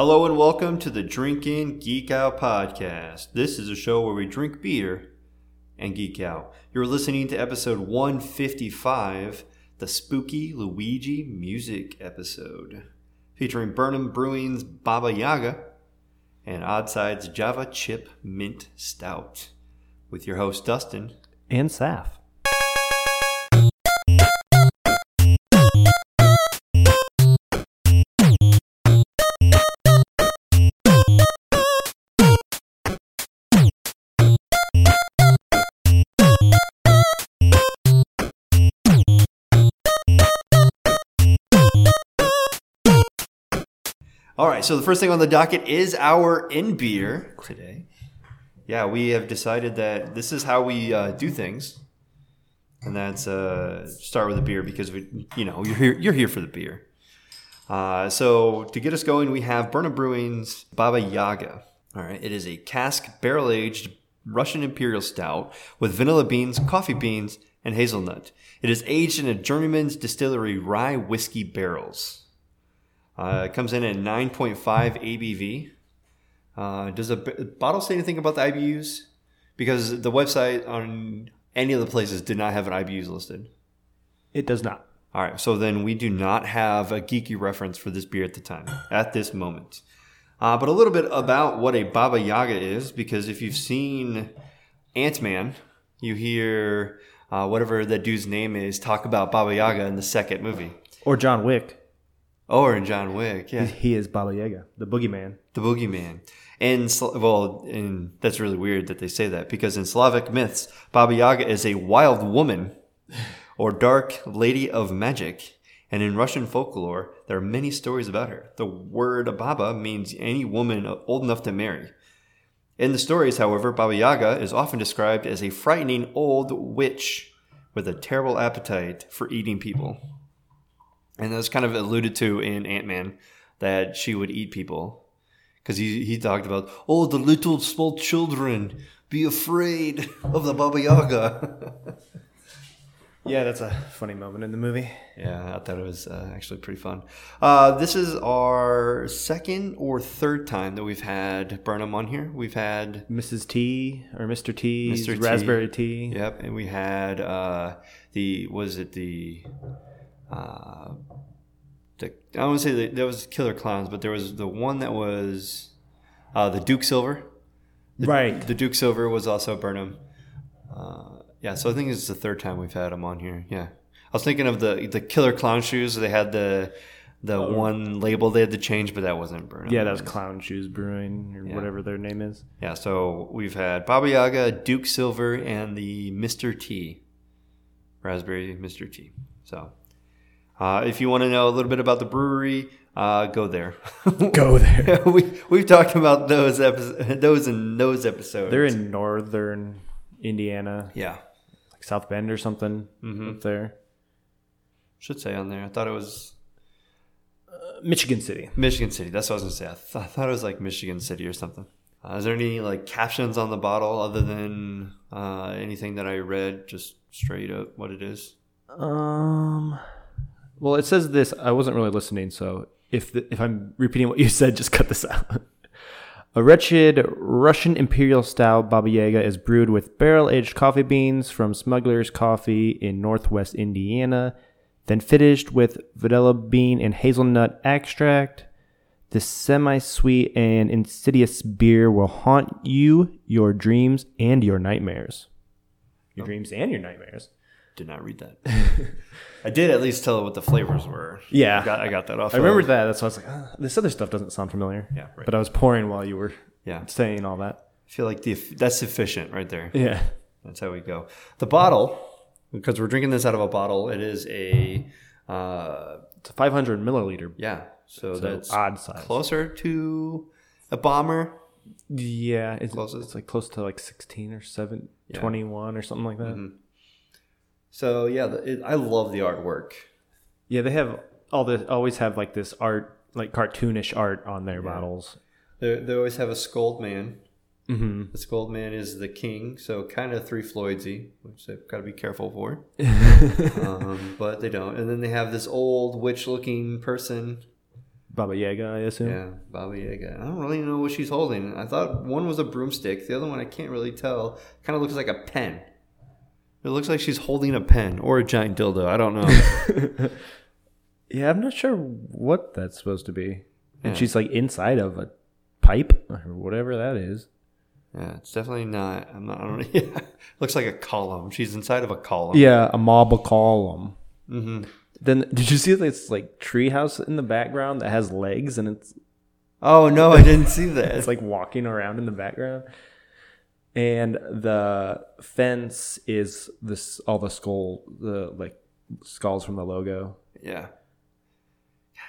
Hello and welcome to the Drink In Geek Out podcast. This is a show where we drink beer and geek out. You're listening to episode 155, the spooky Luigi music episode, featuring Burn 'Em Brewing's Baba Yaga and Oddside's Java Chip Mint Stout, with your host Dustin. and Saf. All right, so the first thing on the docket is our in beer today. Yeah, we have decided that this is how we uh, do things, and that's uh, start with a beer because we, you know, you're here, you're here for the beer. Uh, so to get us going, we have Burn 'Em Brewing's Baba Yaga. All right, it is a cask barrel aged Russian Imperial Stout with vanilla beans, coffee beans, and hazelnut. It is aged in a journeyman's distillery rye whiskey barrels. Uh, it comes in at 9.5 ABV. Uh, does the bottle say anything about the IBUs? Because the website on any of the places did not have an IBUs listed. It does not. All right, so then we do not have a geeky reference for this beer at the time, at this moment. Uh, but a little bit about what a Baba Yaga is, because if you've seen Ant Man, you hear uh, whatever that dude's name is talk about Baba Yaga in the second movie. Or John Wick. Oh, or in John Wick, yeah. He is Baba Yaga, the boogeyman. the boogeyman. And well, and that's really weird that they say that because in Slavic myths, Baba Yaga is a wild woman or dark lady of magic. And in Russian folklore, there are many stories about her. The word Baba means any woman old enough to marry. In the stories, however, Baba Yaga is often described as a frightening old witch with a terrible appetite for eating people. And that's kind of alluded to in Ant Man that she would eat people because he, he talked about oh the little small children be afraid of the baba yaga Yeah, that's a funny moment in the movie. yeah i thought it was uh, actually pretty fun uh, this is our second or third time that we've had burn 'em on here we've had Mrs. T or Mr. T, Mr. T. raspberry tea. yep and we had uh, the was it the uh, the i don't want to say that there was killer clowns but there was the one that was uh, the duke silver Right. The Duke Silver was also Burn 'Em. Uh, yeah, so I think it's the third time we've had him on here. Yeah, I was thinking of the the Killer Clown shoes. They had the the one label they had to change, but that wasn't Burn 'Em. yeah, that was Clown Shoes Brewing or Yeah. whatever their name is. yeah. So we've had Baba Yaga, Duke Silver, and the Mister T, Raspberry Mister T. So. Uh, if you want to know a little bit about the brewery, uh, go there. Go there. we we've talked about those episodes, those and those episodes. They're in northern Indiana, yeah. like South Bend or something Mhm. up there. Should say on there. I thought it was Uh, Michigan City. Michigan City. That's what I was gonna say. I, th- I thought it was like Michigan City or something. Uh, is there any like captions on the bottle other than uh, anything that I read? Just straight up what it is. Um, well, it says this. I wasn't really listening, so if the, if I'm repeating what you said, just cut this out. A wretched Russian imperial style Baba Yaga is brewed with barrel aged coffee beans from Smuggler's Coffee in northwest Indiana, then finished with vanilla bean and hazelnut extract. This semi sweet and insidious beer will haunt you, your dreams, and your nightmares. Your oh. dreams and your nightmares. Did not read that. I did at least tell what the flavors were. Yeah. I got, I got that off. I remember of- that. That's why I was like, "Ah, this other stuff doesn't sound familiar. Yeah, right. But I was pouring while you were Yeah, saying all that. I feel like the that's sufficient right there. Yeah. That's how we go. The bottle, because we're drinking this out of a bottle. It is a uh, It's a 500 milliliter. yeah. So, So that's odd size. closer to a bomber. Yeah. It's, it's like close to like 16 or 7, Yeah. 21 or something like that. Mhm. So yeah, the, it, I love the artwork. Yeah. They have all this, always have like this art, like cartoonish art on their bottles. They, they always have a scold man. hmm The scold man is the king, so kind of three Floydsy, which they've got to be careful for. um, but they don't. And then they have this old witch-looking person Baba Yaga, I assume. Yeah, Baba Yaga. I don't really know what she's holding. I thought one was a broomstick. The other one I can't really tell. Kind of looks like a pen. It looks like she's holding a pen or a giant dildo. I don't know. Yeah, I'm not sure what that's supposed to be. And Yeah. she's like inside of a pipe or whatever that is. yeah, it's definitely not. I'm not. I don't. Yeah, looks like a column. She's inside of a column. Yeah, a marble column. hmm Then did you see this like treehouse in the background that has legs and it's Oh no, I didn't see that. it's like walking around in the background? And the fence is this all the skull the like skulls from the logo. Yeah.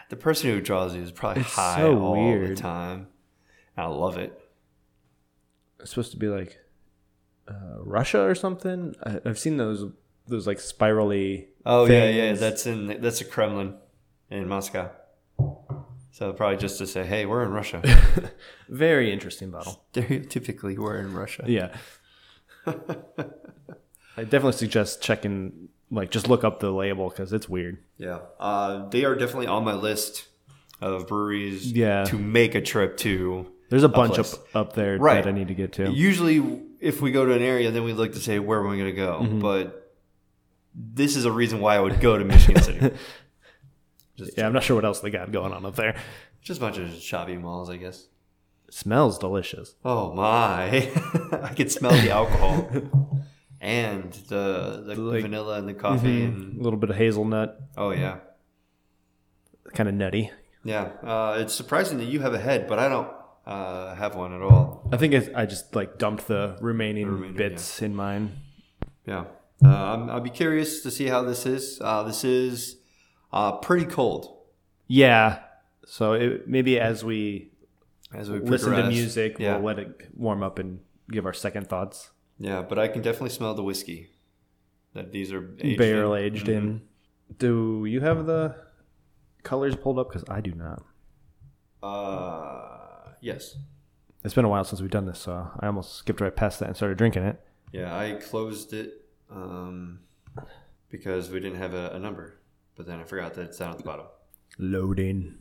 The person who draws these is probably It's high so all weird. the time. I love it. It's supposed to be like uh, Russia or something. I, I've seen those those like spirally. Oh yeah, yeah. That's in that's a Kremlin in Moscow. So probably just to say, hey, we're in Russia. Very interesting bottle. Stereotypically, we're in Russia. Yeah. I definitely suggest checking, like, just look up the label because it's weird. Yeah. Uh, they are definitely on my list of breweries Yeah. to make a trip to. There's a bunch up up there Right. that I need to get to. Usually, if we go to an area, then we look to say where am I going to go. Mm-hmm. But this is a reason why I would go to Michigan City. Just, Yeah, I'm not sure what else they got going on up there. just a bunch of shopping malls, I guess. smells delicious. Oh my! I could smell the alcohol and the the Like- vanilla and the coffee A and little bit of hazelnut, oh yeah, kind of nutty. yeah. Uh, it's surprising that you have a head, but I don't uh, have one at all. I think it's, I just like dumped the remaining, remaining, bits in mine. Yeah, uh, I'm, I'll be curious to see how this is. Uh, this is uh, pretty cold Yeah. So it, maybe as we as we listen to music, Yeah, we'll let it warm up and give our second thoughts. yeah, but I can definitely smell the whiskey that these are aged Barrel in. aged Mhm. in. Do you have the colors pulled up? Because I do not. Uh, yes. It's been a while since we've done this, so I almost skipped right past that and started drinking it. Yeah, I closed it um, because we didn't have a, a number, but then I forgot that it's down at the bottom. Loading.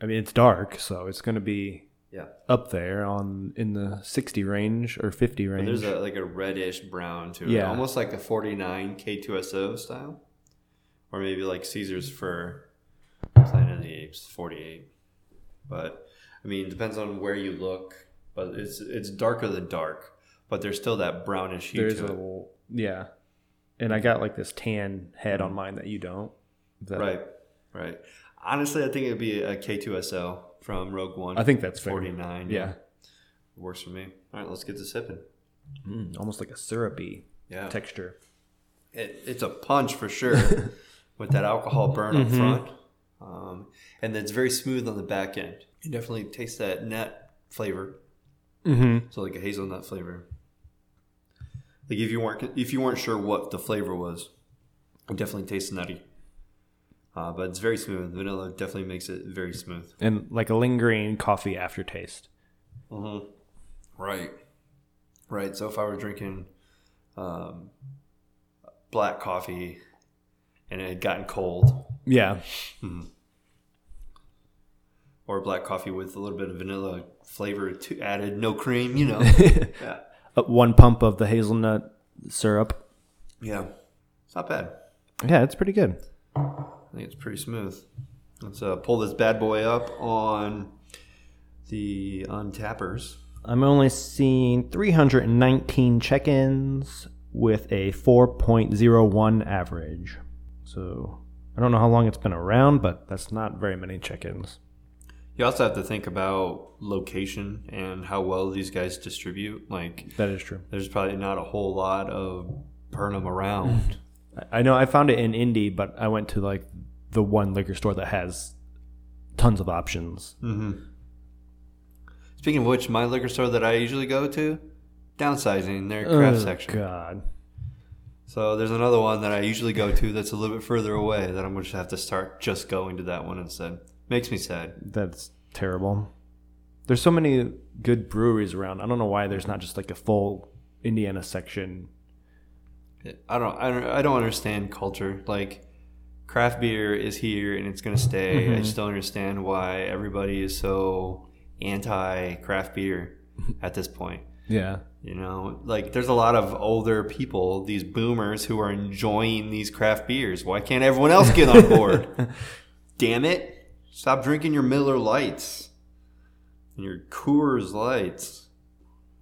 I mean, it's dark, so it's going to be Yeah, up there on in the 60 range or 50 but range. there's a like a reddish brown to it, Yeah. almost like a 49 K2SO style, or maybe like Caesar's for Planet of the Apes 48. But I mean, it depends on where you look. But it's it's darker than dark, but there's still that brownish hue there's to a it. little, yeah. And I got like this tan head on mine that you don't. That- Right, right. Honestly, I think it'd be a K2SO from Rogue One. I think that's fair. 49. Yeah. Works for me. All right, let's get to sipping. Mm, almost like a syrupy Yeah. texture. It, it's a punch for sure with that alcohol burn up front. Um, and it's very smooth on the back end. You definitely taste that nut flavor. Mm-hmm. So like a hazelnut flavor. Like if you weren't if you weren't sure what the flavor was, it definitely tastes nutty. Uh, but it's very smooth. Vanilla definitely makes it very smooth. And like a lingering coffee aftertaste. Mm-hmm. Right. Right. So if I were drinking um, black coffee and it had gotten cold, Yeah. or black coffee with a little bit of vanilla flavor to added, no cream, you know. yeah. Uh, one pump of the hazelnut syrup. Yeah. It's not bad. Yeah, it's pretty good. I think it's pretty smooth. Let's uh, pull this bad boy up on the untappers. I'm only seeing 319 check ins with a 4.01 average. So I don't know how long it's been around, but that's not very many check ins. You also have to think about location and how well these guys distribute. Like, That is true. there's probably not a whole lot of Burn 'Em around. I- I know I found it in Indy, but I went to like the one liquor store that has tons of options. hmm Speaking of which, my liquor store that I usually go to, downsizing their craft Oh, section. God. So there's another one that I usually go to that's a little bit further away that I'm going to have to start just going to that one instead. Makes me sad. That's terrible. There's so many good breweries around. I don't know why there's not just like a full Indiana section. I don't, I don't, I don't understand culture. Like, craft beer is here and it's going to stay. I mm-hmm. just don't understand why everybody is so anti craft beer at this point. Yeah. You know, like there's a lot of older people, these boomers, who are enjoying these craft beers. Why can't everyone else get on board? Damn it! Stop drinking your Miller Lights and your Coors Lights.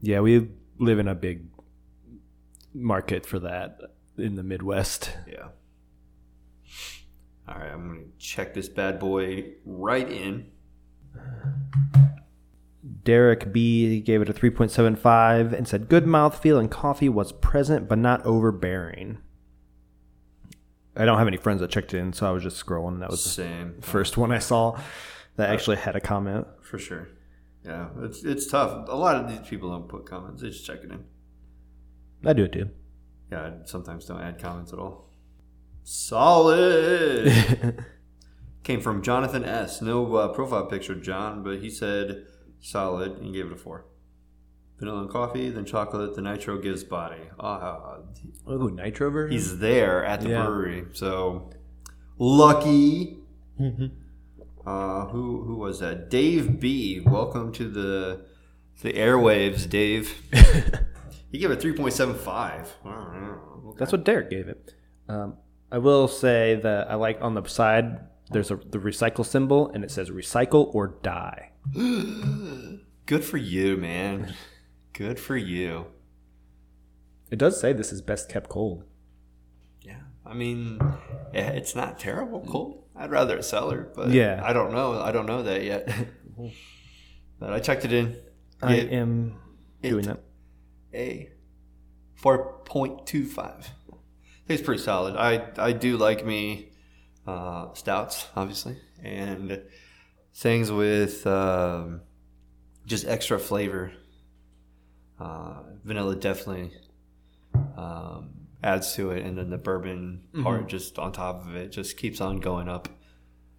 Yeah, we live in a big market for that in the Midwest. Yeah. All right, I'm gonna check this bad boy right in. Derek B gave it a 3.75 and said good mouthfeel and coffee was present but not overbearing. I don't have any friends that checked in, so I was just scrolling. That was the Same first one I saw that uh, actually had a comment. for sure. Yeah, it's it's tough. A lot of these people don't put comments; they just check it in. I do it too. Yeah, I sometimes don't add comments at all. Solid. Came from Jonathan S. No uh, profile picture, John, but he said solid and gave it a four. Vanilla and coffee, then chocolate. The nitro gives body. Ah, Oh, nitro version. he's there at the Yeah. brewery, so lucky. Uh, who who was that? Dave B. Welcome to the the airwaves, Dave. he gave it three point seven five. That's what Derek gave it. Um, I will say that I like on the side there's a the recycle symbol and it says recycle or die. Good for you, man. Good for you. It does say this is best kept cold. Yeah, I mean, yeah, it's not terrible cold. I'd rather a cellar, but Yeah. I don't know. I don't know that yet. but I checked it in. I It- am doing it- that. a 4.25. I think it's pretty solid. I, I do like me uh, stouts, obviously, and things with um, just extra flavor. Uh, vanilla definitely um, adds to it, and then the bourbon part just on top of it just keeps on going up.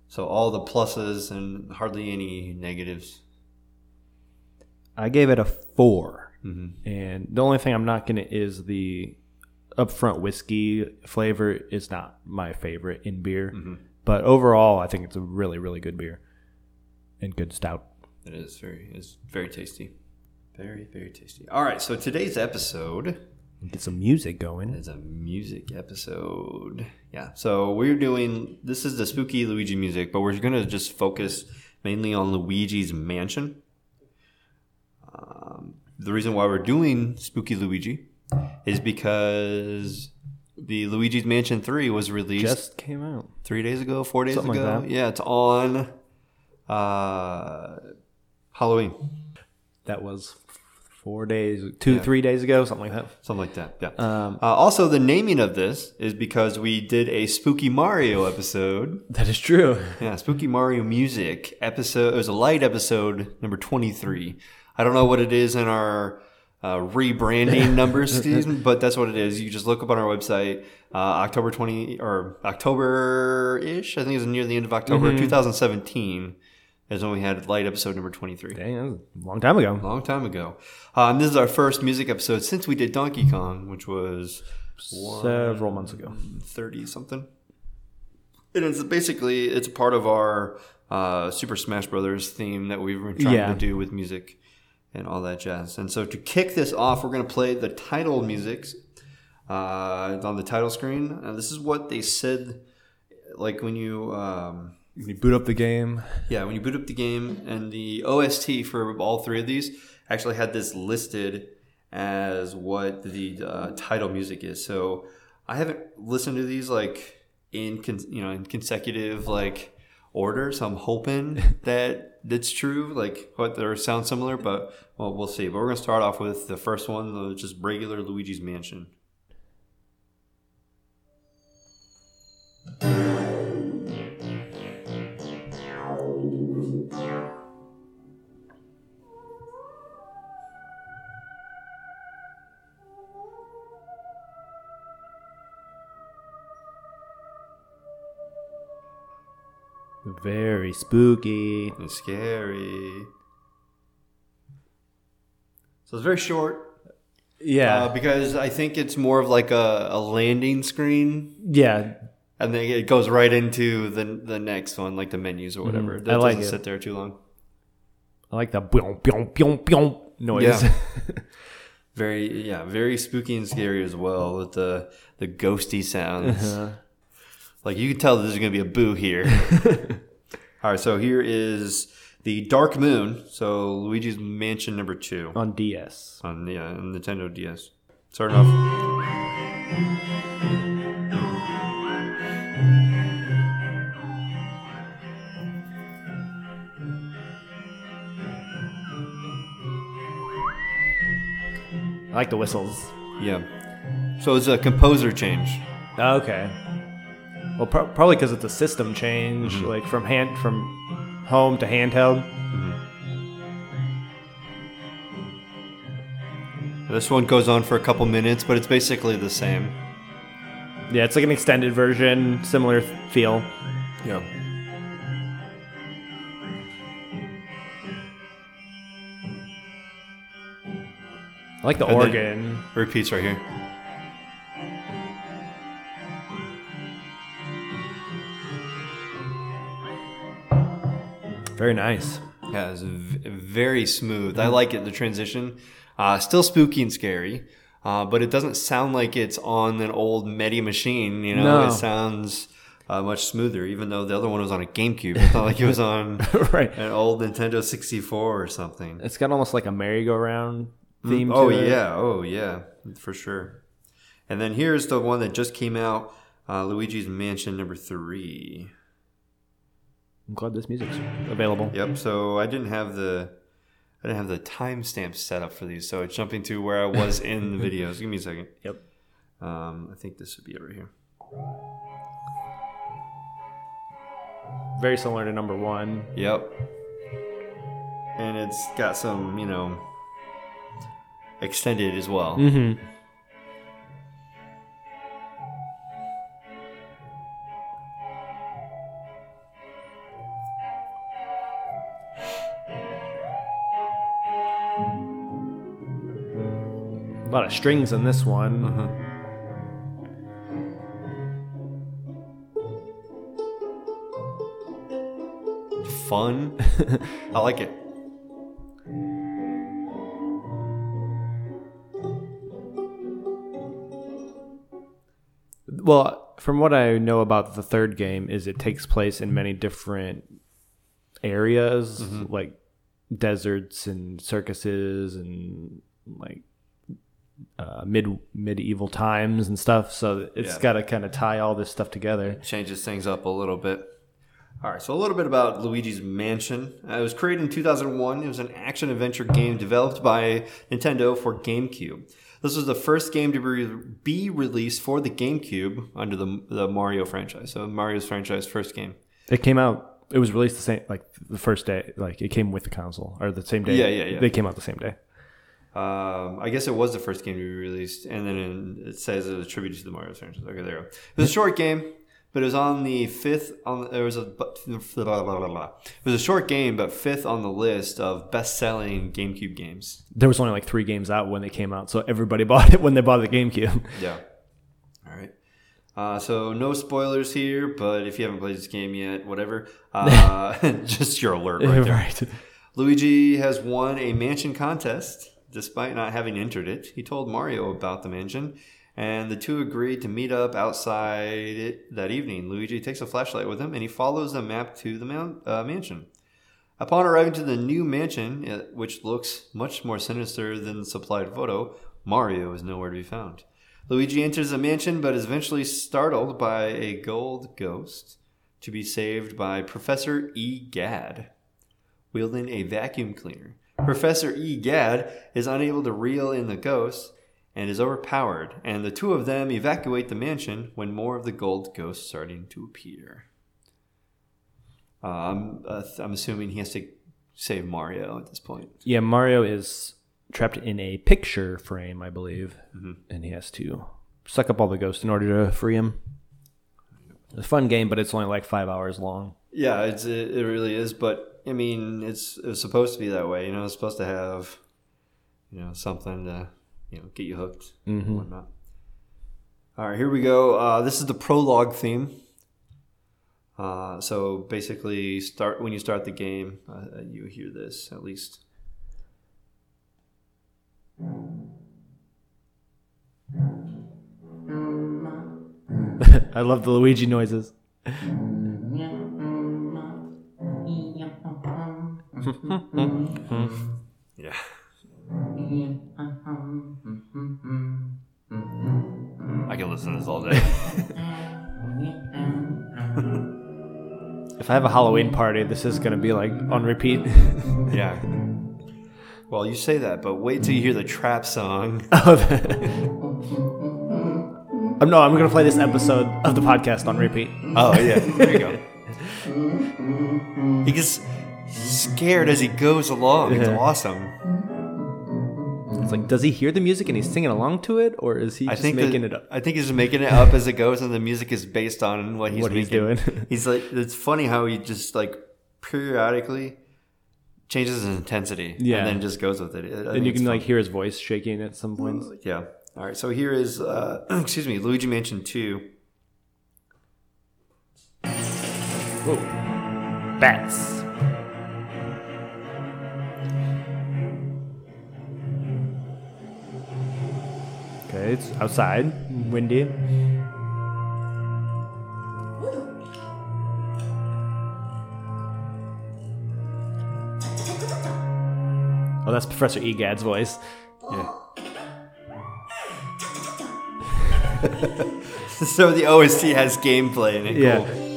So all the pluses and hardly any negatives. I gave it a 4 Mhm. and the only thing I'm not gonna is the upfront whiskey flavor is not my favorite in beer. But overall, I think it's a really, really good beer and good stout. It is very it's very tasty. Very, very tasty. All right, so today's episode Get some music going. is a music episode. Yeah. So we're doing this is the spooky Luigi music, but we're gonna just focus mainly on Luigi's mansion. Um, the reason why we're doing spooky Luigi is because the Luigi's Mansion 3 was released Just came out. three days ago, four days Something like ago. that. Yeah, it's on uh, Halloween. That was four days, two, Yeah. three days ago, something like that. Something like that. Yeah. Um, Uh, also, the naming of this is because we did a Spooky Mario episode. that is true. Yeah, Spooky Mario music episode. It was a light episode number 23. I don't know what it is in our uh, rebranding number scheme, but that's what it is. You just look up on our website, uh, October 20 or October ish. I think it was near the end of October 2017 is when we had light episode number 23. Dang, that was a long time ago. long time ago. Um, this is our first music episode since we did Donkey Kong, which was Several months ago. thirty something. And it's basically it's a part of our uh, Super Smash Brothers theme that we've been trying Yeah. to do with music and all that jazz. And so to kick this off, we're going to play the title music uh, on the title screen. And this is what they said, like when you. Um, when You boot up the game. yeah, when you boot up the game and the OST for all three of these actually had this listed as what the uh, title music is. So I haven't listened to these like in con- you know in consecutive like order. So I'm hoping that that's true. Like what they're sound similar, but well, we'll see. But we're gonna start off with the first one, the just regular Luigi's Mansion. Very spooky. and scary. So it's very short. Yeah. Uh, because I think it's more of like a, a landing screen. yeah. and then it goes right into the the next one, like the menus or whatever. Mhm. That I like doesn't it. sit there too long. I like the boom, boom, boom, boom noise. Yeah. Very yeah, very spooky and scary as well with the the ghosty sounds. Uh-huh. Like you can tell there's going to be a boo here. All right, so here is the Dark Moon. So Luigi's Mansion number two On DS. on yeah on Nintendo DS. Starting off. I like the whistles. Yeah. So it's a composer change. Okay. Well, pro- probably because it's a system change, mm-hmm. like from hand from home to handheld. Mm-hmm. This one goes on for a couple minutes, but it's basically the same. Yeah, it's like an extended version, similar feel. Yeah. I like the And organ. Repeats right here. Very nice. Yeah, it's v- very smooth. I like it. The transition, uh, still spooky and scary, uh, but it doesn't sound like it's on an old MIDI machine. You know, No. it sounds uh, much smoother. Even though the other one was on a GameCube, it's not like it was on right. an old Nintendo 64 or something. It's got almost like a merry-go-round theme. oh to it. yeah, oh yeah, for sure. And then here's the one that just came out, uh, Luigi's Mansion number three. I'm glad this music's available. Yep. So I didn't have the I didn't have the timestamps set up for these, so it's jumping to where I was in the videos. Give me a second. Yep. Um, I think this would be over here. Very similar to number one. Yep. And it's got some, you know, extended as well. Mm-hmm. Of strings in this one. Uh-huh. Fun. I like it. Well, from what I know about the third game, is it takes place in many different areas, Mm-hmm. like deserts and circuses and like uh, mid medieval times and stuff. So it's Yeah. got to kind of tie all this stuff together. changes things up a little bit. All right, so a little bit about Luigi's Mansion. Uh, it was created in 2001. It was an action adventure game developed by Nintendo for GameCube. This was the first game to be, be released for the GameCube under the, the Mario franchise. So Mario's franchise first game. It came out. It was released the same, like the first day. Like it came with the console or the same day. Yeah, yeah, yeah. They came out the same day. Um, I guess it was the first game to be released, and then in, it says it was attributed to the Mario franchise. Okay, there you go. It was a short game, but it was on the fifth. On there was a blah, blah, blah. It was a short game, but fifth on the list of best-selling GameCube games. There was only like three games out when they came out, so everybody bought it when they bought the GameCube. Yeah. All right. Uh, so no spoilers here, but if you haven't played this game yet, whatever, uh, just your alert right there. right. Luigi has won a mansion contest despite not having entered it. He told Mario about the mansion, and the two agreed to meet up outside it that evening. Luigi takes a flashlight with him, and he follows the map to the uh, mansion. Upon arriving to the new mansion, uh, which looks much more sinister than the supplied photo, Mario is nowhere to be found. Luigi enters the mansion, but is eventually startled by a gold ghost to be saved by Professor E. Gadd wielding a vacuum cleaner. Professor E. Gadd is unable to reel in the ghosts and is overpowered, and the two of them evacuate the mansion when more of the gold ghosts starting to appear. Um, uh, I'm assuming he has to save Mario at this point. Yeah, Mario is trapped in a picture frame, I believe, and he has to suck up all the ghosts in order to free him. It's a fun game, but it's only like five hours long. Yeah, it's, it, it really is, but I mean, it's it was supposed to be that way. You know, it's supposed to have, you know, something to, you know, get you hooked and whatnot. All right, here we go. Uh, this is the prologue theme. Uh, so basically, start when you start the game, uh, you hear this at least. I love the Luigi noises. Yeah. I can listen to this all day. If I have a Halloween party, this is gonna be like on repeat. yeah. Well, you say that, but wait till you hear the trap song. Um, no, I'm gonna play this episode of the podcast on repeat. Oh yeah, there you go. He gets scared as he goes along. It's Yeah. awesome. It's like, does he hear the music and he's singing along to it, or is he I just think making that- it up? I think he's making it up as it goes, and the music is based on what he's What he's making. doing. He's like, it's funny how he just like periodically changes his intensity, Yeah. and then just goes with it. I think And you it's can like hear his voice shaking at some points. yeah. All right, so here is, uh, excuse me, Luigi Mansion Two. Whoa. Bats. It's outside, windy. Oh, that's Professor Egad's voice. Yeah. so the OST has gameplay in it. Yeah. Cool.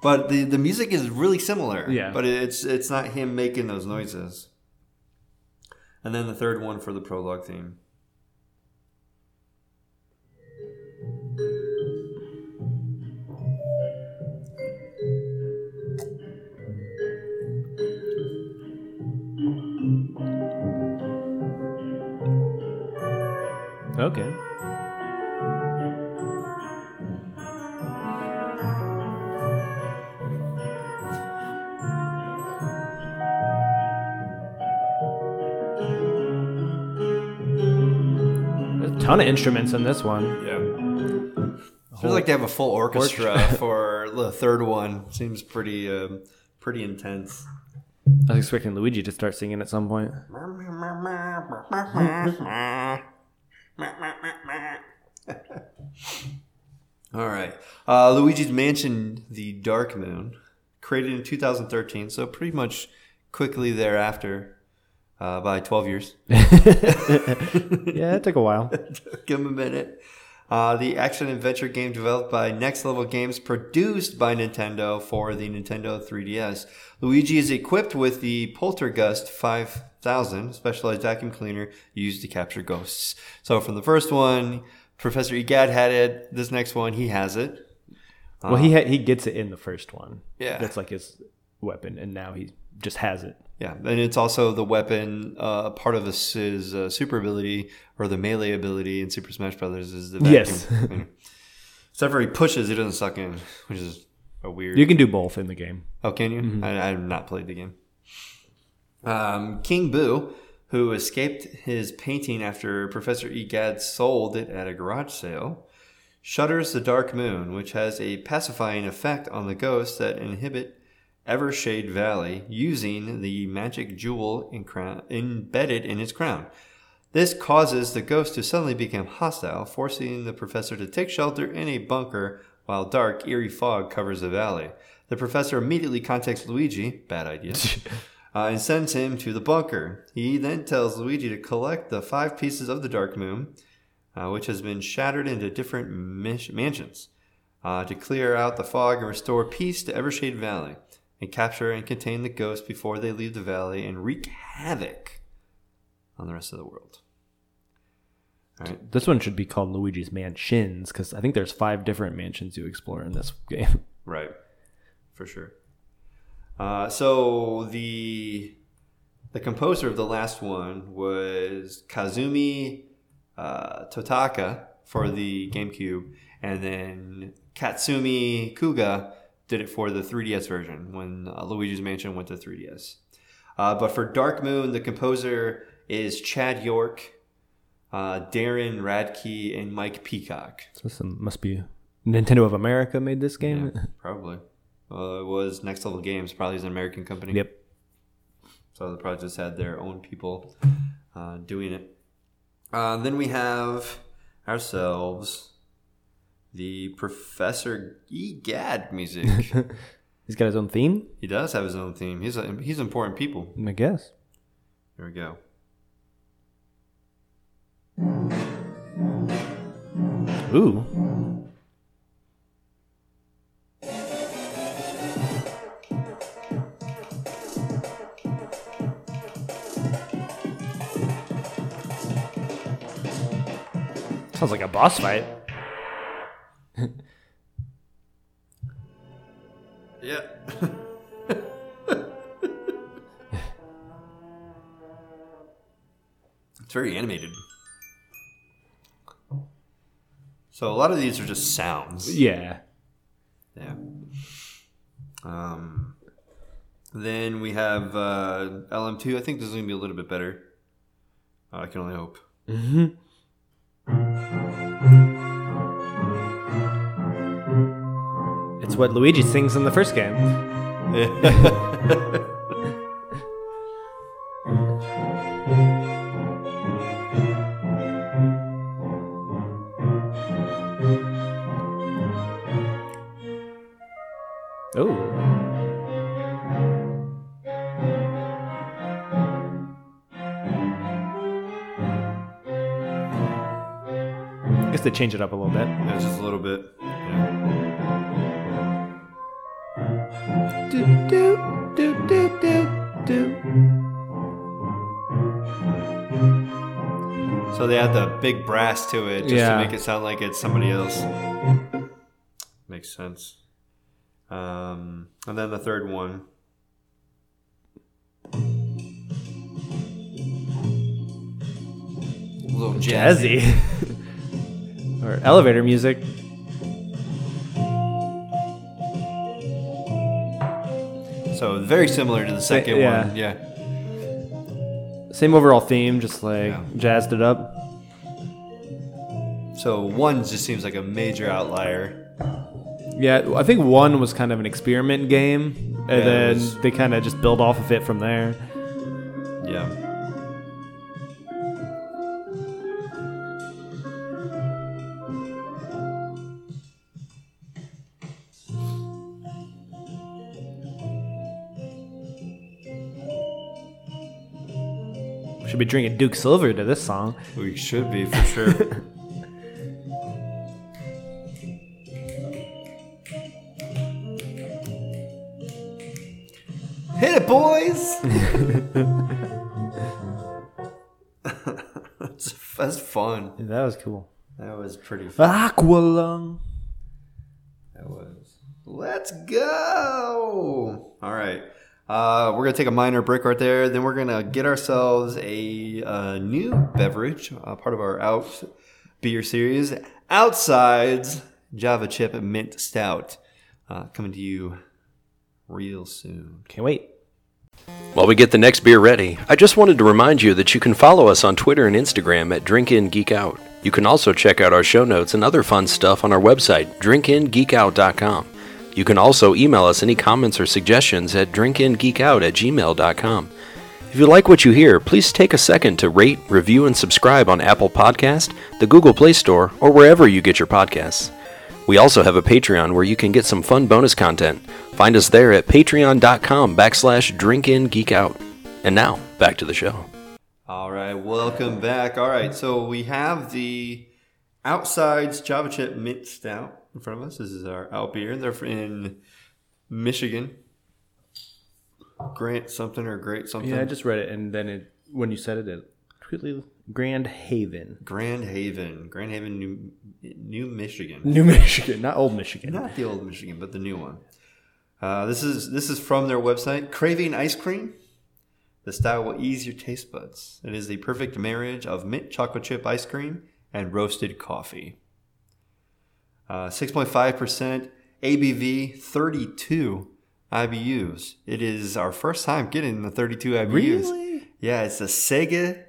But the, the music is really similar. Yeah. But it's it's not him making those noises. And then the third one for the prologue theme. Okay. There's a ton of instruments in this one. Yeah. Feels like they have a full orchestra for the third one. Seems pretty um, pretty intense. I was expecting Luigi to start singing at some point. All right. Uh, Luigi's Mansion: The Dark Moon, created in 2013, so pretty much quickly thereafter, uh, by 12 years. Yeah, it took a while. Give him a minute. Uh, the action adventure game developed by Next Level Games, produced by Nintendo for the Nintendo 3DS. Luigi is equipped with the Poltergust 5000 specialized vacuum cleaner used to capture ghosts. So from the first one, Professor Egad had it. This next one, he has it. Well, he ha- he gets it in the first one. Yeah. that's like his weapon, and now he just has it. Yeah, and it's also the weapon. Uh, part of his, his uh, super ability or the melee ability in Super Smash Brothers is the vacuum. Yes. cleaner. Except for he pushes, he doesn't suck in, which is a weird. You can do both in the game. Oh, can you? I, I have not played the game. Um, King Boo, who escaped his painting after Professor Egad sold it at a garage sale, shutters the dark moon, which has a pacifying effect on the ghosts that inhibit Evershade Valley using the magic jewel in crown, embedded in its crown. This causes the ghost to suddenly become hostile, forcing the professor to take shelter in a bunker while dark, eerie fog covers the valley. The professor immediately contacts Luigi, bad idea, uh, and sends him to the bunker. He then tells Luigi to collect the five pieces of the Dark Moon, uh, which has been shattered into different mis- mansions, uh, to clear out the fog and restore peace to Evershade Valley, and capture and contain the ghosts before they leave the valley and wreak havoc on the rest of the world. All right. This one should be called Luigi's Mansions because I think there's five different mansions you explore in this game. Right, for sure. Uh, so the the composer of the last one was Kazumi uh, Totaka for the GameCube, and then Katsumi Kuga did it for the 3DS version when uh, Luigi's Mansion went to 3DS. Uh, but for Dark Moon, the composer is Chad York, uh, Darren Radke, and Mike Peacock. So this must be Nintendo of America made this game. Yeah, probably. It was Next Level Games. Probably is an American company. Yep. So they probably just had their own people uh, doing it. Uh, then we have ourselves the Professor Egad music. He's got his own theme, he does have his own theme. He's a, he's important people. I guess. Here we go. Ooh. Sounds like a boss fight. Yeah. it's very animated. So a lot of these are just sounds. Yeah. Yeah. Um, then we have uh, LM2. I think this is going to be a little bit better. Uh, I can only hope. It's what Luigi sings in the first game. change it up a little bit. Yeah, just a little bit. Yeah. Do, do, do, do, do, do. So they add the big brass to it just Yeah. to make it sound like it's somebody else. Makes sense. Um, and then the third one. A little jazzy. Jazzy. or elevator music. So very similar to the second yeah. one. Yeah. Same overall theme, just like Yeah. jazzed it up. So one just seems like a major outlier. Yeah, I think one was kind of an experiment game, and Yeah, then was- they kind of just build off of it from there. Yeah. Should be drinking Duke Silver to this song. We should be for sure. Hit it, boys! that's, that's fun. That was cool. That was pretty fun. Aqualung. That was. Let's go! All right. Uh, we're going to take a minor break right there. Then we're going to get ourselves a uh, new beverage, uh, part of our out beer series, Oddside's Java Chip Mint Stout, uh, coming to you real soon. Can't wait. While we get the next beer ready, I just wanted to remind you that you can follow us on Twitter and Instagram at DrinkInGeekOut. You can also check out our show notes and other fun stuff on our website, drinkingeekout.com. You can also email us any comments or suggestions at drinkingeekout at gmail.com. If you like what you hear, please take a second to rate, review, and subscribe on Apple Podcast, the Google Play Store, or wherever you get your podcasts. We also have a Patreon where you can get some fun bonus content. Find us there at patreon.com backslash drinkingeekout. And now, back to the show. All right, welcome back. All right, so we have the Oddside's Java Chip Mint Stout in front of us. This is our out beer. They're in Michigan. Grant something or great something. Yeah, I just read it, and then it when you said it, it quickly Grand Haven, Grand Haven, Grand Haven, New, New Michigan. New Michigan, not old Michigan. Not the old Michigan, but the new one. Uh, this is this is from their website. Craving ice cream. The style will ease your taste buds. It is the perfect marriage of mint chocolate chip ice cream and roasted coffee. Uh, 6.5% ABV, 32 IBUs. It is our first time getting the 32 IBUs. Really? Yeah, it's a Sega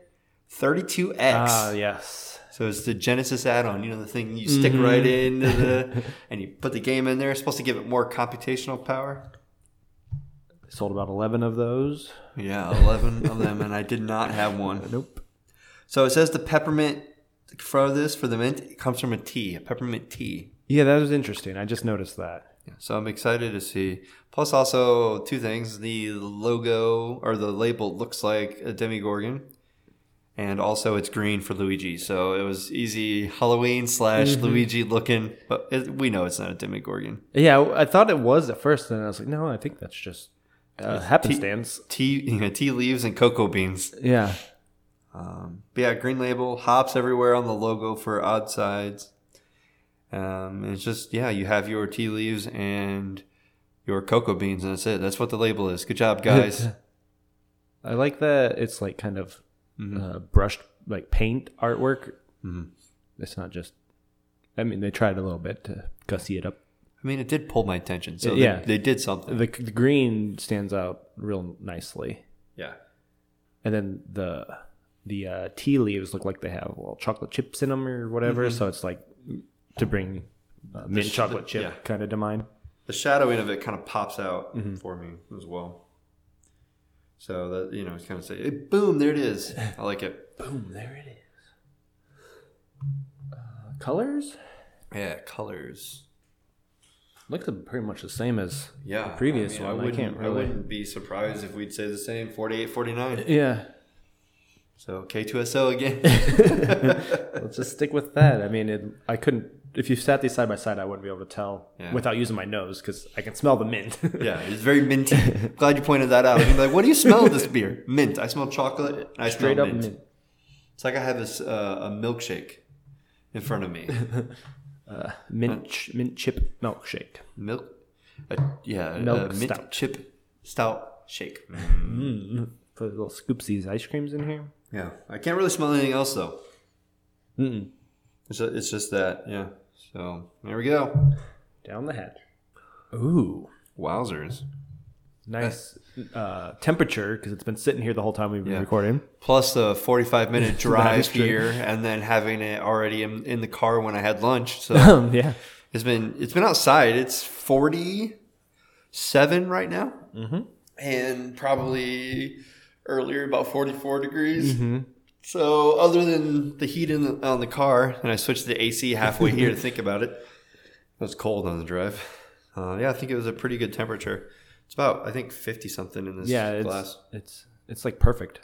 32X. Ah, yes. So it's the Genesis add-on, you know, the thing you stick right Mm-hmm. into the, and you put the game in there. It's supposed to give it more computational power. Sold about 11 of those. Yeah, eleven of them, and I did not have one. Nope. So it says the peppermint for this for the mint it comes from a tea, a peppermint tea. Yeah, that was interesting. I just noticed that. Yeah, so I'm excited to see. Plus, also two things: the logo or the label looks like a Demogorgon, and also it's green for Luigi. So it was easy Halloween slash Luigi looking, but it, we know it's not a Demogorgon. Yeah, I thought it was at first, and I was like, no, I think that's just uh, happenstance. Tea, you know, tea leaves and cocoa beans. Yeah. Um, but yeah, green label, hops everywhere on the logo for Oddside's. Um, it's just yeah, you have your tea leaves and your cocoa beans, and that's it. That's what the label is. Good job, guys. I like that it's like kind of Mm-hmm. uh, brushed, like paint artwork. It's not just. I mean, they tried a little bit to gussy it up. I mean, it did pull my attention, so Yeah. they, they did something. The, the green stands out real nicely, yeah, and then the the uh, tea leaves look like they have well chocolate chips in them or whatever. So it's like to bring uh, mint sh- chocolate chip yeah. kind of to mind. the shadowing of it kind of pops out Mm-hmm. for me as well. So that you know, it's kind of say, hey, boom, there it is. I like it. Boom! There it is. Uh, colors Yeah, colors. looks pretty much the same as Yeah, the previous I, mean, one. I, wouldn't, can't I wouldn't be surprised if we'd say the same. 48, 49. Yeah, So K2SO again. let's just stick with that. I mean, it, I couldn't. If you sat these side by side, I wouldn't be able to tell Yeah. without using my nose because I can smell the mint. yeah, it's very minty. Glad you pointed that out. Be like, what do you smell this beer? Mint. I smell chocolate. I Straight smell up mint. mint. It's like I have this uh, a milkshake in front of me. Mint, ch- mint chip milkshake. Milk. Uh, yeah, Milk uh, mint stout. chip stout shake. Put little scoopsies ice creams in here. Yeah, I can't really smell anything else though. Mm-mm. It's, ju- it's just that. Yeah. So there we go. Down the hatch. Ooh, Wowzers. nice uh, temperature because it's been sitting here the whole time we've been Yeah. recording. Plus the 45 minute drive here and then having it already in, in the car when I had lunch. So yeah, it's been it's been outside. It's 47 right now. Mm-hmm. And probably earlier about 44 degrees. So other than the heat in the, on the car, and I switched the AC halfway here to think about it. It was cold on the drive. Uh, yeah, I think it was a pretty good temperature. It's about I think 50 something in this yeah. It's glass. it's it's like perfect.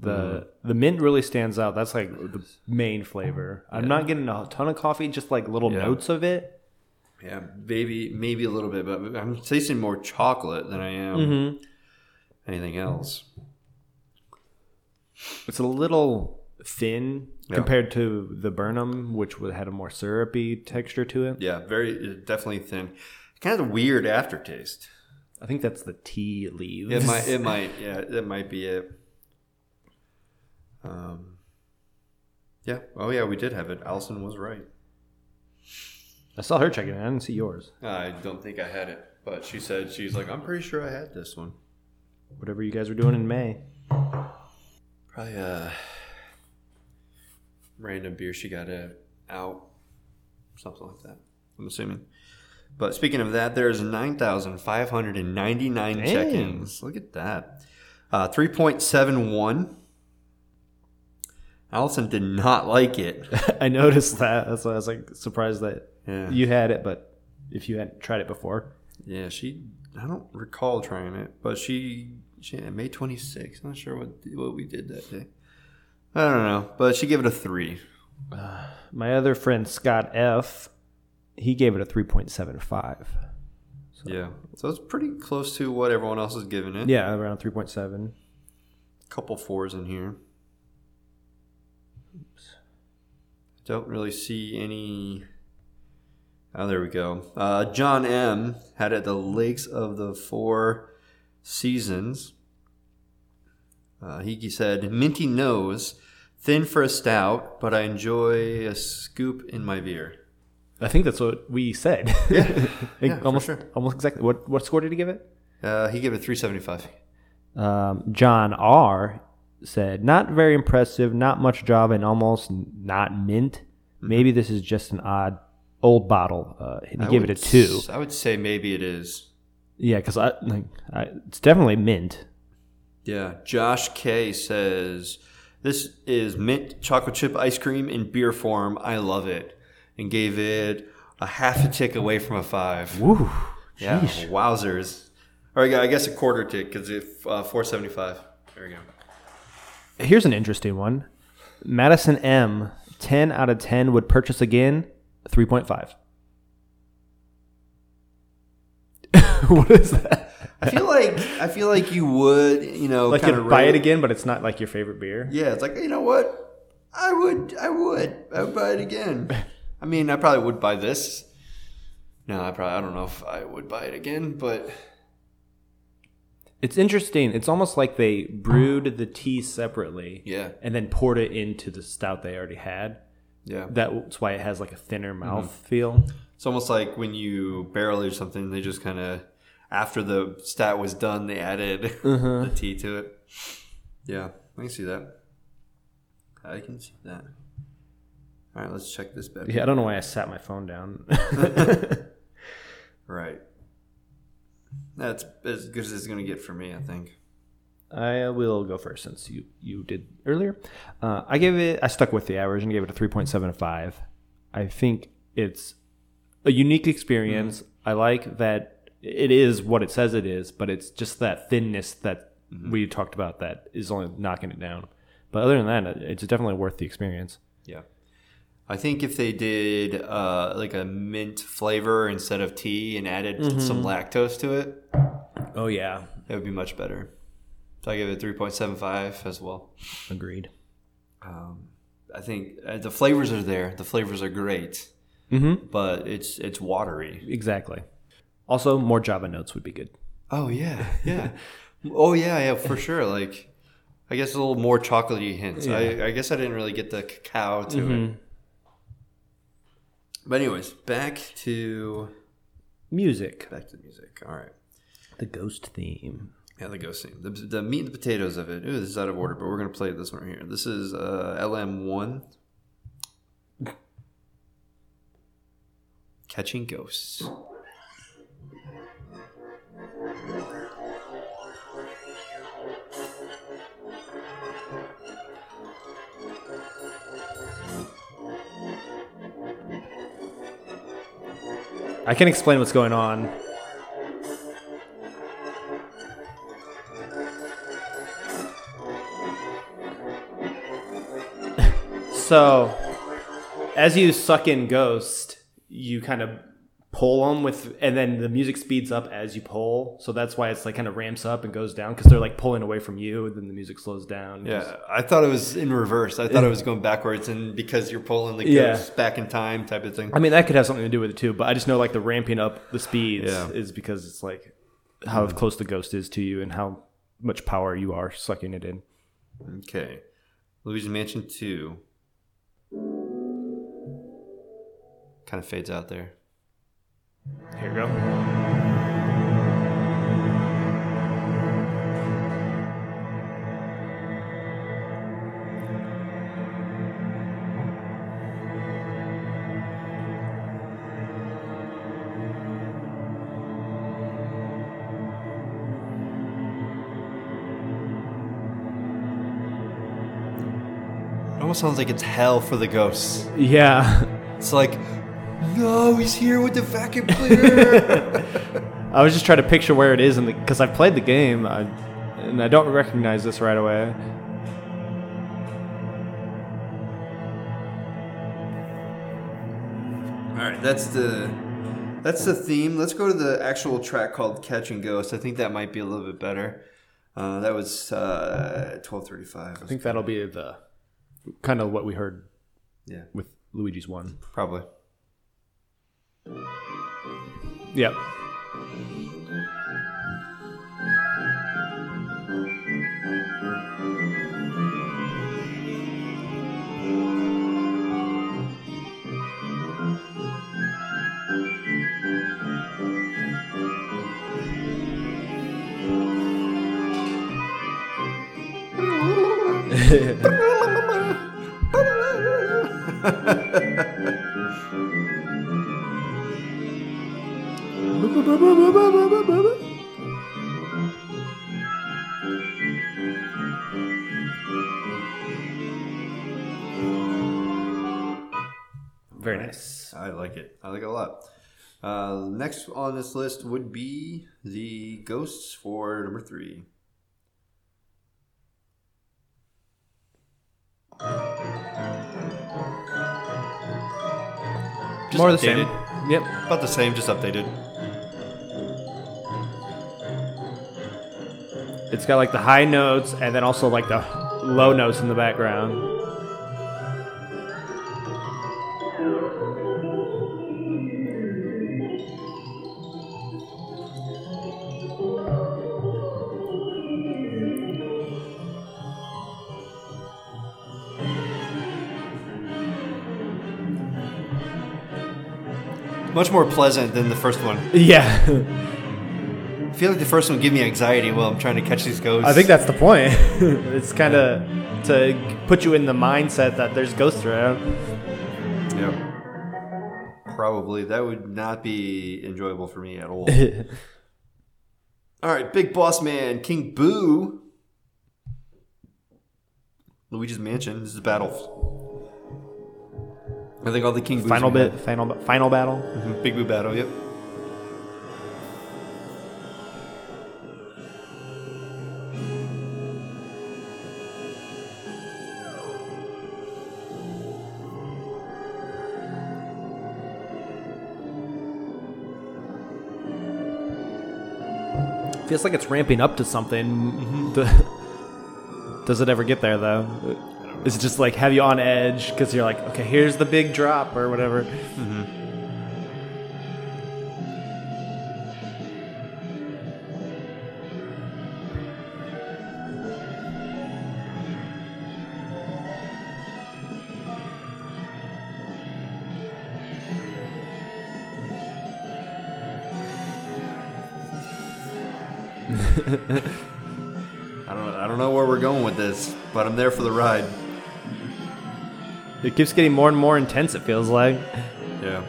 The the mint really stands out. That's like the main flavor. I'm not getting a ton of coffee, just like little Yeah. notes of it. Yeah, maybe maybe a little bit, but I'm tasting more chocolate than I am Mm-hmm. Anything else. It's a little thin Yeah. compared to the Burn 'Em, which had a more syrupy texture to it. Yeah, very definitely thin. Kind of a weird aftertaste. I think that's the tea leaves. It might, it might, yeah, that might be it. Um, yeah. Oh yeah, we did have it. Allison was right. I saw her checking it. I didn't see yours. I don't think I had it, but she said she's like, I'm pretty sure I had this one. Whatever you guys were doing in May. Probably a random beer she got uh, out, something like that. I'm assuming. But speaking of that, there's 9,599 Dang. check-ins. Look at that. Uh, 3.71. Allison did not like it. I noticed that. That's why I was like surprised that Yeah. you had it, but if you hadn't tried it before. Yeah, she. I don't recall trying it, but she. She May 26th. I'm not sure what what we did that day. I don't know, but she gave it a three. My other friend Scott F, he gave it a 3.75. Yeah, so it's pretty close to what everyone else is giving it. Yeah, around 3.7. couple fours in here. Don't really see any. Oh, there we go. Uh, John M had it the Lakes of the Four Seasons. Uh, he, said, minty nose, thin for a stout, but I enjoy a scoop in my beer. I think that's what we said. Yeah, yeah, for almost, sure. almost exactly. What what score did he give it? Uh, he gave it 375. Um, John R, said, "Not very impressive. Not much Java, and almost not mint. Maybe this is just an odd old bottle." Uh, he I gave it a two. s- I would say maybe it is. Yeah, because I, like, I it's definitely mint. Yeah. Josh K says, This is mint chocolate chip ice cream in beer form. I love it. And gave it a half a tick away from a five. Woo. Yeah. Wowzers. Or I guess a quarter tick because it's uh, 475. There we go. Here's an interesting one. Madison M, 10 out of 10 would purchase again, 3.5. what is that? I feel like I feel like you would, you know, Like of buy it again, but it's not like your favorite beer. Yeah, it's like you know what? I would, I would, I would buy it again. I mean, I probably would buy this. No, I probably I don't know if I would buy it again, but It's interesting. It's almost like they brewed the tea separately yeah, and then poured it into the stout they already had. Yeah. That's why it has like a thinner Mm-hmm. mouth feel. It's almost like when you barrel or something, they just kind of after the stat was done, they added the tea to it. Yeah, I can see that. I can see that. All right, let's check this bad. Yeah, I don't know why I sat my phone down. Right. That's as good as it's gonna get for me, I think. I will go first since you you did earlier. Uh, I gave it. I stuck with the average and gave it a three point seven five. I think it's a unique experience. I like that it is what it says it is, but it's just that thinness that we talked about that is only knocking it down. But other than that, it's definitely worth the experience. Yeah. I think if they did uh, like a mint flavor instead of tea and added some lactose to it, Oh yeah, it would be much better. So I give it 3.75 as well. agreed. Um, I think uh, the flavors are there. The flavors are great, Mm-hmm. but it's it's watery. Exactly. Also, more Java notes would be good. Oh yeah, yeah. oh yeah, yeah, for sure. Like, I guess a little more chocolatey hints. I, I guess I didn't really get the cacao to it. But anyways, back to Music. back to music. All right. The ghost theme. Yeah, the ghost scene. The, the meat and potatoes of it. Ooh, this is out of order, but we're gonna play this one right here. This is uh, LM one. Catching ghosts. I can explain what's going on. So, as you suck in Ghost, you kind of pull them with, and then the music speeds up as you pull. So that's why it's like kind of ramps up and goes down because they're like pulling away from you, and then the music slows down. Yeah, I thought it was in reverse. I thought it was going backwards, and because you're pulling the Yeah. ghosts back in time, type of thing. I mean, that could have something to do with it too, but I just know like the ramping up the speeds Yeah. is because it's like how hmm. close the ghost is to you and how much power you are sucking it in. Okay, Luigi Mansion two. Kind of fades out there. Here you go. Almost sounds like it's hell for the ghosts. Yeah. It's like, no, he's here with the vacuum cleaner. I was just trying to picture where it is in the because I've played the game I, and I don't recognize this right away. All right, that's the that's the theme. Let's go to the actual track called "Catching Ghosts." I think that might be a little bit better. Uh, that was uh, twelve thirty-five. I think that'll be the kind of what we heard yeah. with Luigi's one. Probably. Yep. Very nice. I like it. I like it a lot. Uh, next on this list would be the ghosts for number three. Just More of the same. Yep. About the same, just updated. It's got like the high notes and then also like the low notes in the background. Much more pleasant than the first one. Yeah. I feel like the first one gave me anxiety while I'm trying to catch these ghosts. I think that's the point. it's kind of to put you in the mindset that there's ghosts around. Yeah. Probably. That would not be enjoyable for me at all. all right, Big Boss Man, King Boo. Luigi's Mansion. This is a battle. I think all the King Boos final bit, had. final, final battle. Mhm, Big Boo battle, yep. Feels like it's ramping up to something. The- Does it ever get there though? Is just like have you on edge because you're like, okay, here's the big drop or whatever? I don't, I don't know where we're going with this, but I'm there for the ride. It keeps getting more and more intense. It feels like. Yeah.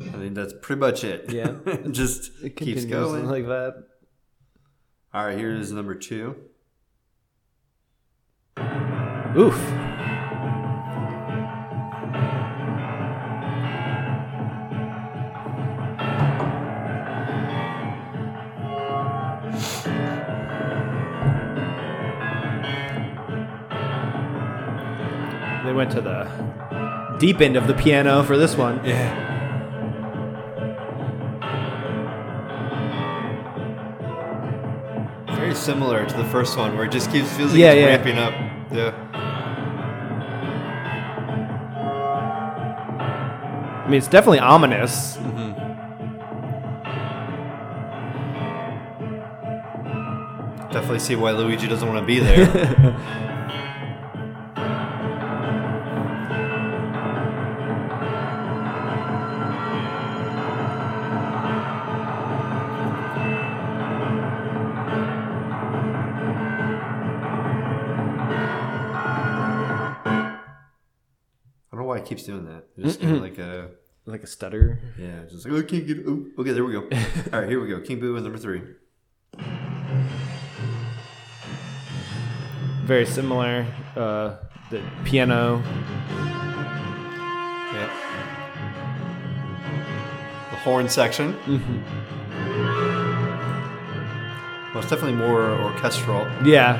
I think that's pretty much it. Yeah. Just It keeps going. like that. All right, here's number two. Oof. They went to the deep end of the piano for this one. Yeah. Very similar to the first one, where it just keeps feels like Yeah, it's yeah. ramping up. Yeah. I mean, it's definitely ominous. Mm-hmm. Definitely see why Luigi doesn't want to be there. stutter. yeah, just like oh, I can't get. Oh, okay, there we go. All right, here we go. King Boo is number three. Very similar. Uh, the piano. Yeah. The horn section. Mm-hmm. Well, it's definitely more orchestral. Yeah.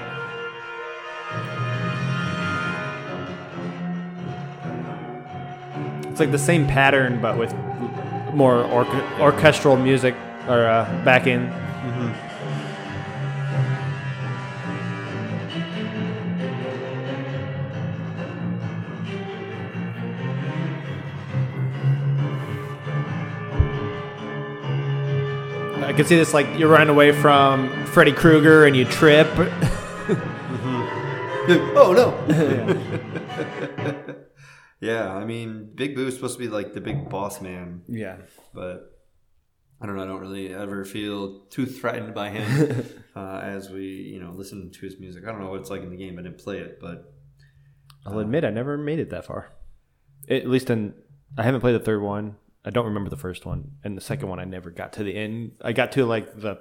It's like the same pattern, but with more orc- orchestral music or uh, backing. I can see this like you're running away from Freddy Krueger and you trip. oh no. Yeah, I mean, Big Boo is supposed to be like the big boss man, Yeah. but I don't know. I don't really ever feel too threatened by him uh, as we, you know, listen to his music. I don't know what it's like in the game. I didn't play it, but I'll admit I never made it that far. At least in I haven't played the third one. I don't remember the first one, and the second one I never got to the end. I got to like the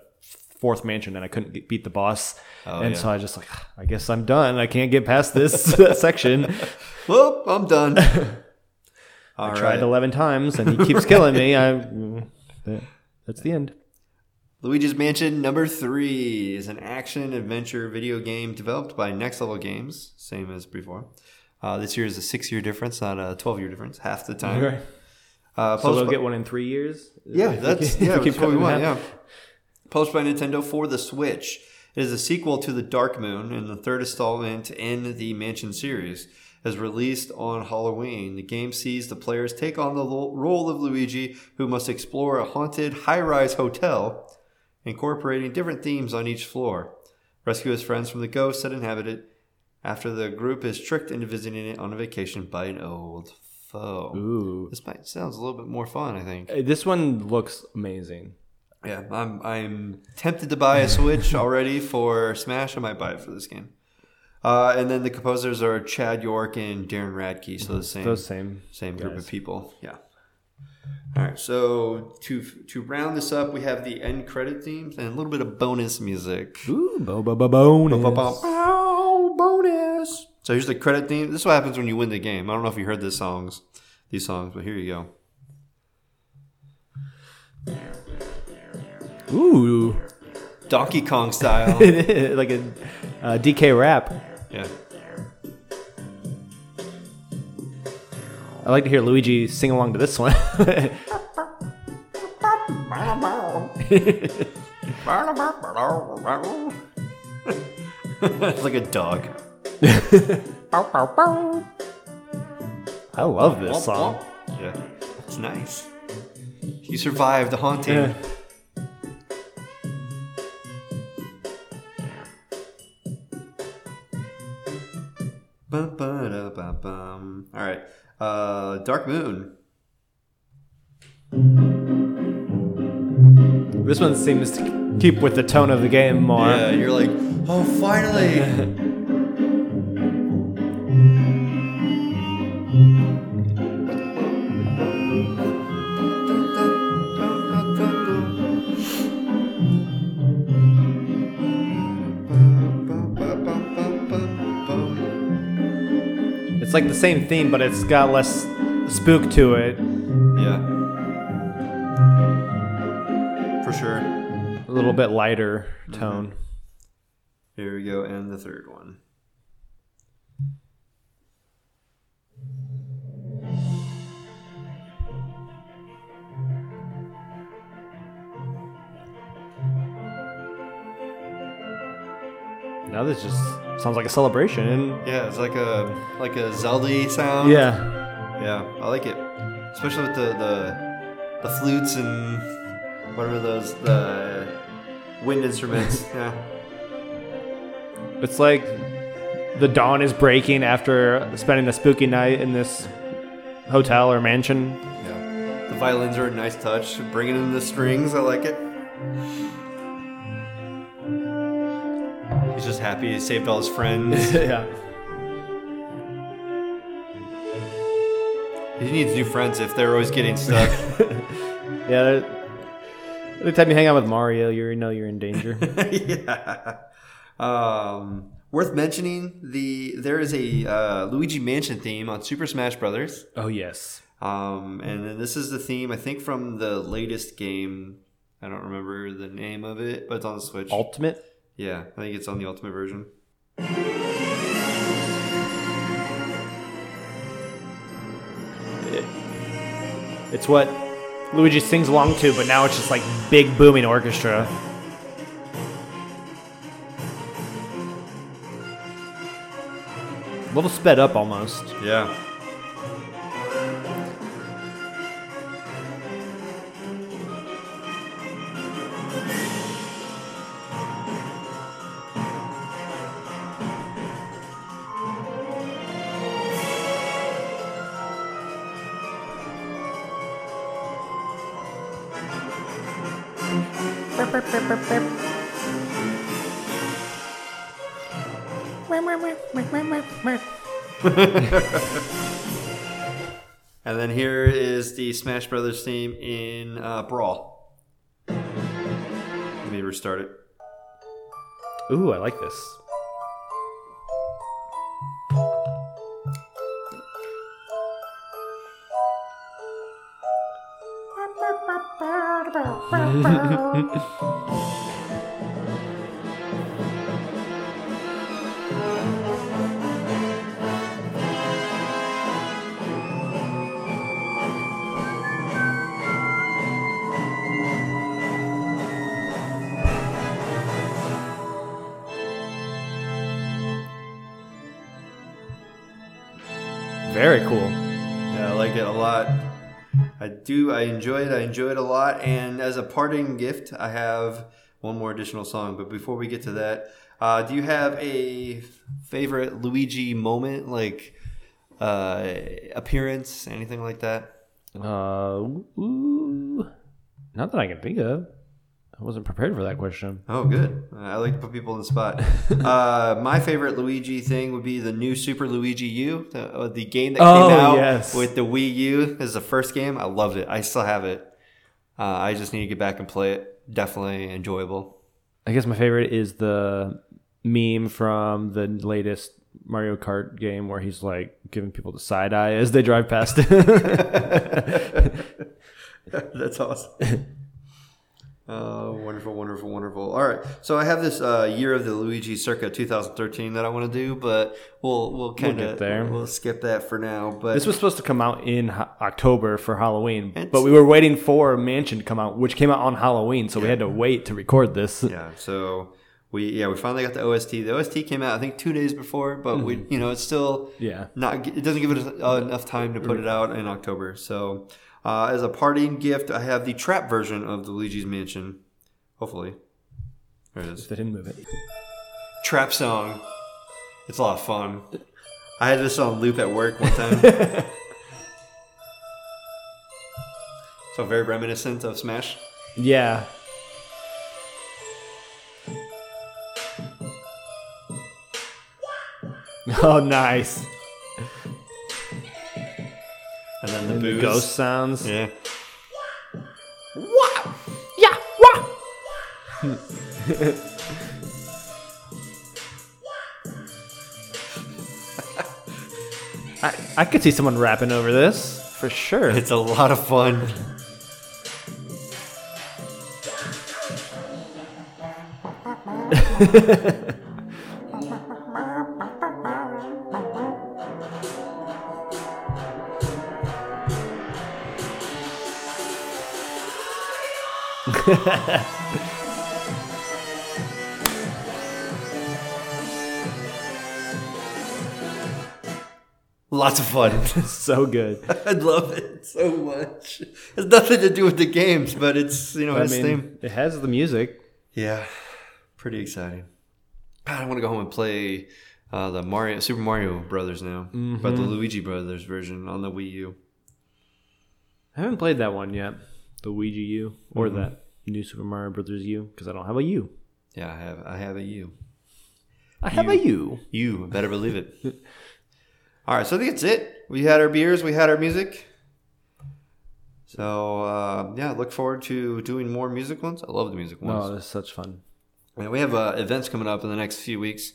fourth mansion, and I couldn't get, beat the boss, Oh, and yeah. so I just like I guess I'm done. I can't get past this section. well, I'm done. I tried right. eleven times, and he keeps killing me. I that's the end. Luigi's Mansion number three is an action adventure video game developed by Next Level Games, same as before. Uh, this year is a six year difference, not a 12 year difference, half the time. Right. Uh, So they'll get one in three years. Yeah, that's yeah, if we that's what we want. half. Yeah, published by Nintendo for the Switch. It is a sequel to the Dark Moon and the third installment in the Mansion series. As released on Halloween, the game sees the players take on the role of Luigi, who must explore a haunted high-rise hotel, incorporating different themes on each floor. Rescue his friends from the ghosts that inhabit it. After the group is tricked into visiting it on a vacation by an old foe. Ooh, This might sounds a little bit more fun, I think. This one looks amazing. Yeah, I'm I'm tempted to buy a Switch already for Smash. I might buy it for this game. Uh, and then the composers are Chad York and Darren Radtke, so the same Those same. same group guys. of people. Yeah. All right, so to to round this up, we have the end credit themes and a little bit of bonus music. Ooh, bo bo bo bonus. Bow, bonus. So here's the credit theme. This is what happens when you win the game. I don't know if you heard this songs, these songs, but here you go. Ooh, Donkey Kong style. like a uh, DK rap. yeah. I like to hear Luigi sing along to this one. it's like a dog. I love this song. Yeah, it's nice. You survived the haunting. Yeah. Bum, da, ba, bum. All right, uh, Dark Moon. This one seems to keep with the tone of the game more. Yeah, you're like, oh, finally. It's like the same theme, but it's got less spook to it. Yeah. For sure. A little bit lighter mm-hmm. tone. Here we go, and the third one. Now this just sounds like a celebration. Yeah, it's like a like a Zelda sound. Yeah. Yeah, I like it, especially with the the, the flutes and whatever those the wind instruments. yeah, It's like the dawn is breaking after spending a spooky night in this hotel or mansion. yeah. The violins are a nice touch. Bringing in the strings, I like it. He's just happy he saved all his friends. yeah. he needs new friends if they're always getting stuck. Yeah. Every time you hang out with Mario, you know you're in danger. yeah. Um, worth mentioning the there is a uh, Luigi Mansion theme on Super Smash Brothers. oh yes. Um, and then this is the theme, I think, from the latest game. I don't remember the name of it, but it's on the Switch. Ultimate. Yeah, I think it's on the Ultimate version. It's what Luigi sings along to, but now it's just like big booming orchestra. A little sped up almost. Yeah. And then here is the Smash Brothers theme in uh, Brawl. Let me restart it. Ooh, I like this. I enjoy it. I enjoy it a lot. And as a parting gift, I have one more additional song. But before we get to that, uh, do you have a favorite Luigi moment, like uh, appearance, anything like that? Uh, ooh, not that I can think of. I wasn't prepared for that question. Oh, good. I like to put people on the spot. uh, my favorite Luigi thing would be the new Super Luigi U, the, uh, the game that Oh, came out yes. with the Wii U. This is the first game. I loved it. I still have it. Uh, I just need to get back and play it. Definitely enjoyable. I guess my favorite is the meme from the latest Mario Kart game where he's like giving people the side eye as they drive past. That's awesome. Oh, wonderful, wonderful, wonderful. All right, so I have this uh, year of the Luigi circa 2013 that I want to do, but we'll we'll kind of there. we'll skip that for now. But this was supposed to come out in ho- October for Halloween, It's- but we were waiting for Mansion to come out, which came out on Halloween, so we had to wait to record this. Yeah, so we yeah we finally got the OST. The OST came out I think two days before, but we you know it's still Yeah. not it doesn't give it enough time to put it out in October. So uh, as a parting gift, I have the trap version of the Luigi's Mansion. Hopefully, there it is. They didn't move it. Trap song. It's a lot of fun. I had this on loop at work one time. so very reminiscent of Smash. Yeah. Oh, nice. And then the The booze. ghost sounds. Yeah. Yeah. Wah! I, I could see someone rapping over this for sure. It's a lot of fun. Lots of fun. so good. I love it so much. It's nothing to do with the games, but it's you know I his mean, theme. it has the music. Yeah, pretty exciting. God, I want to go home and play uh, the Mario Super Mario Brothers now, but the Luigi Brothers version on the Wii U. I haven't played that one yet. The Ouija U or that new Super Mario Brothers U because I don't have a U. Yeah, I have I have a U. I have a U. You better believe it. All right, so I think it's it. We had our beers, we had our music. So uh, yeah, look forward to doing more music ones. I love the music ones. Oh, that's such fun. And we have uh, events coming up in the next few weeks.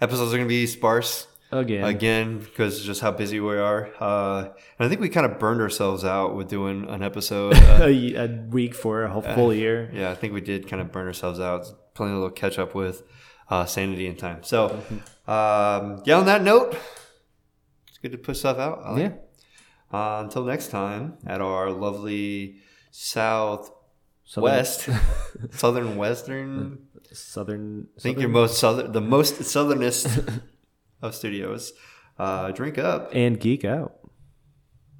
Episodes are going to be sparse Again. again because just how busy we are. Uh, and I think we kind of burned ourselves out with doing an episode. Uh, a, a week for a whole full year. yeah, I think we did kind of burn ourselves out. playing a little catch up with uh, sanity and time. So, um, yeah. On that note, it's good to put stuff out. I like Yeah. Uh, until next time, at our lovely southwest, Southern, southern western. southern. I think you're most southern, the most southernest of studios. Uh, drink up. and geek out.